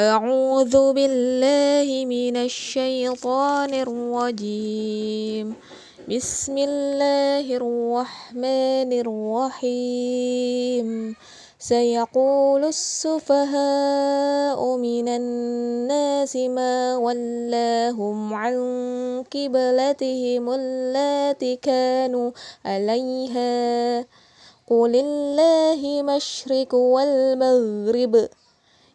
أعوذ بالله من الشيطان الرجيم. بسم الله الرحمن الرحيم. سيقول السفهاء من الناس ما ولاهم عن قبلتهم التي كانوا عليها. قل الله مشرق والمغرب.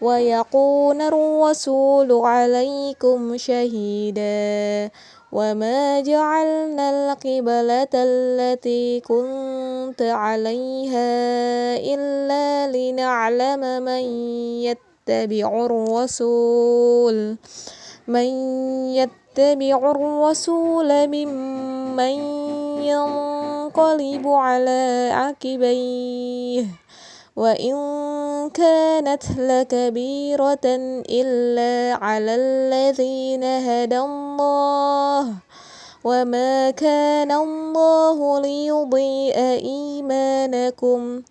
ويكون الرسول عليكم شهيدا وما جعلنا القبلة التي كنت عليها إلا لنعلم من يتبع الرسول. من يتبع الرسول ممن ينقلب على عقبيه. وإن كانت لكبيرة إلا على الذين هدى الله وما كان الله ليضيء إيمانكم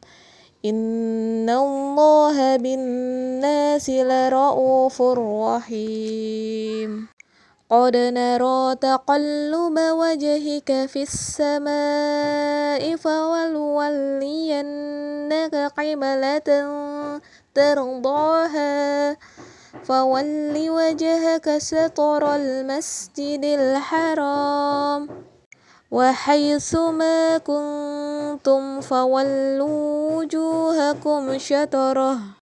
إن الله بالناس لرؤوف رحيم قد نرى تقلب وجهك في السماء فولولينك قبلة ترضاها فول وجهك سطر المسجد الحرام وحيث ما كنتم فولوا وجوهكم شطره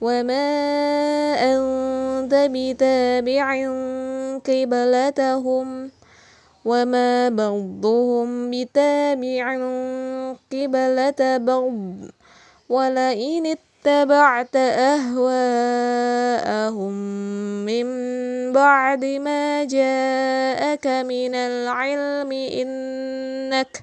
وما أنت بتابع قبلتهم وما بعضهم بتابع قبلة بعض ولئن اتبعت أهواءهم من بعد ما جاءك من العلم إنك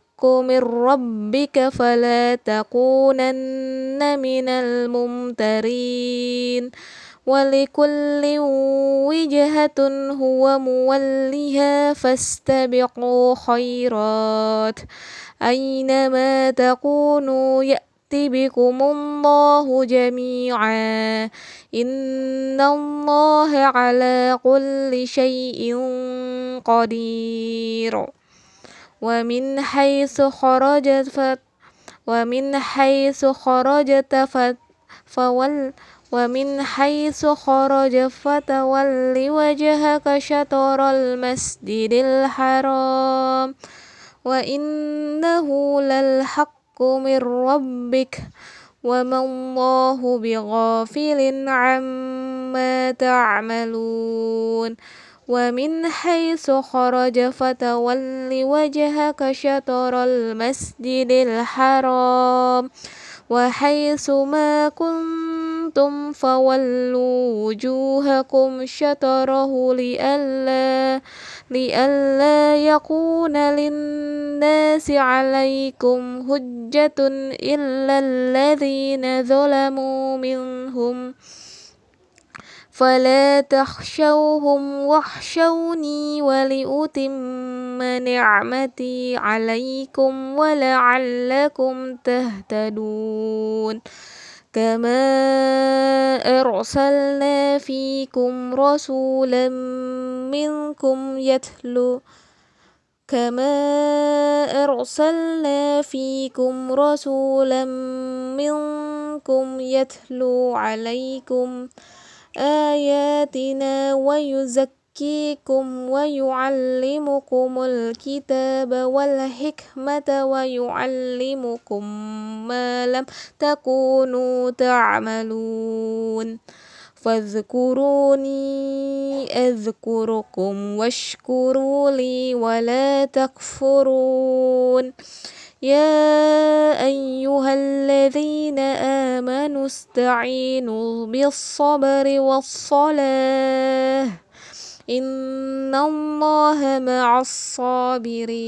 من ربك فلا تكونن من الممترين. ولكل وجهة هو موليها فاستبقوا خيرات. أينما تكونوا يأتي بكم الله جميعا. إن الله على كل شيء قدير. ومن حيث خرجت ف ومن حيث خرجت ف فول ومن حيث خرج فتول وجهك شطر المسجد الحرام. وإنه للحق من ربك وما الله بغافل عما تعملون. ومن حيث خرج فتول وجهك شطر المسجد الحرام وحيث ما كنتم فولوا وجوهكم شطره لئلا لئلا يكون للناس عليكم حجة إلا الذين ظلموا منهم. فلا تخشوهم واخشوني ولأتم نعمتي عليكم ولعلكم تهتدون. كما أرسلنا فيكم رسولا منكم يتلو كما أرسلنا فيكم رسولا منكم يتلو عليكم آياتنا ويزكيكم ويعلمكم الكتاب والحكمة ويعلمكم ما لم تكونوا تعملون. فاذكروني أذكركم واشكروا لي ولا تكفرون. يا أيها الذين آمنوا استعينوا بالصبر والصلاة. إن الله مع الصابرين.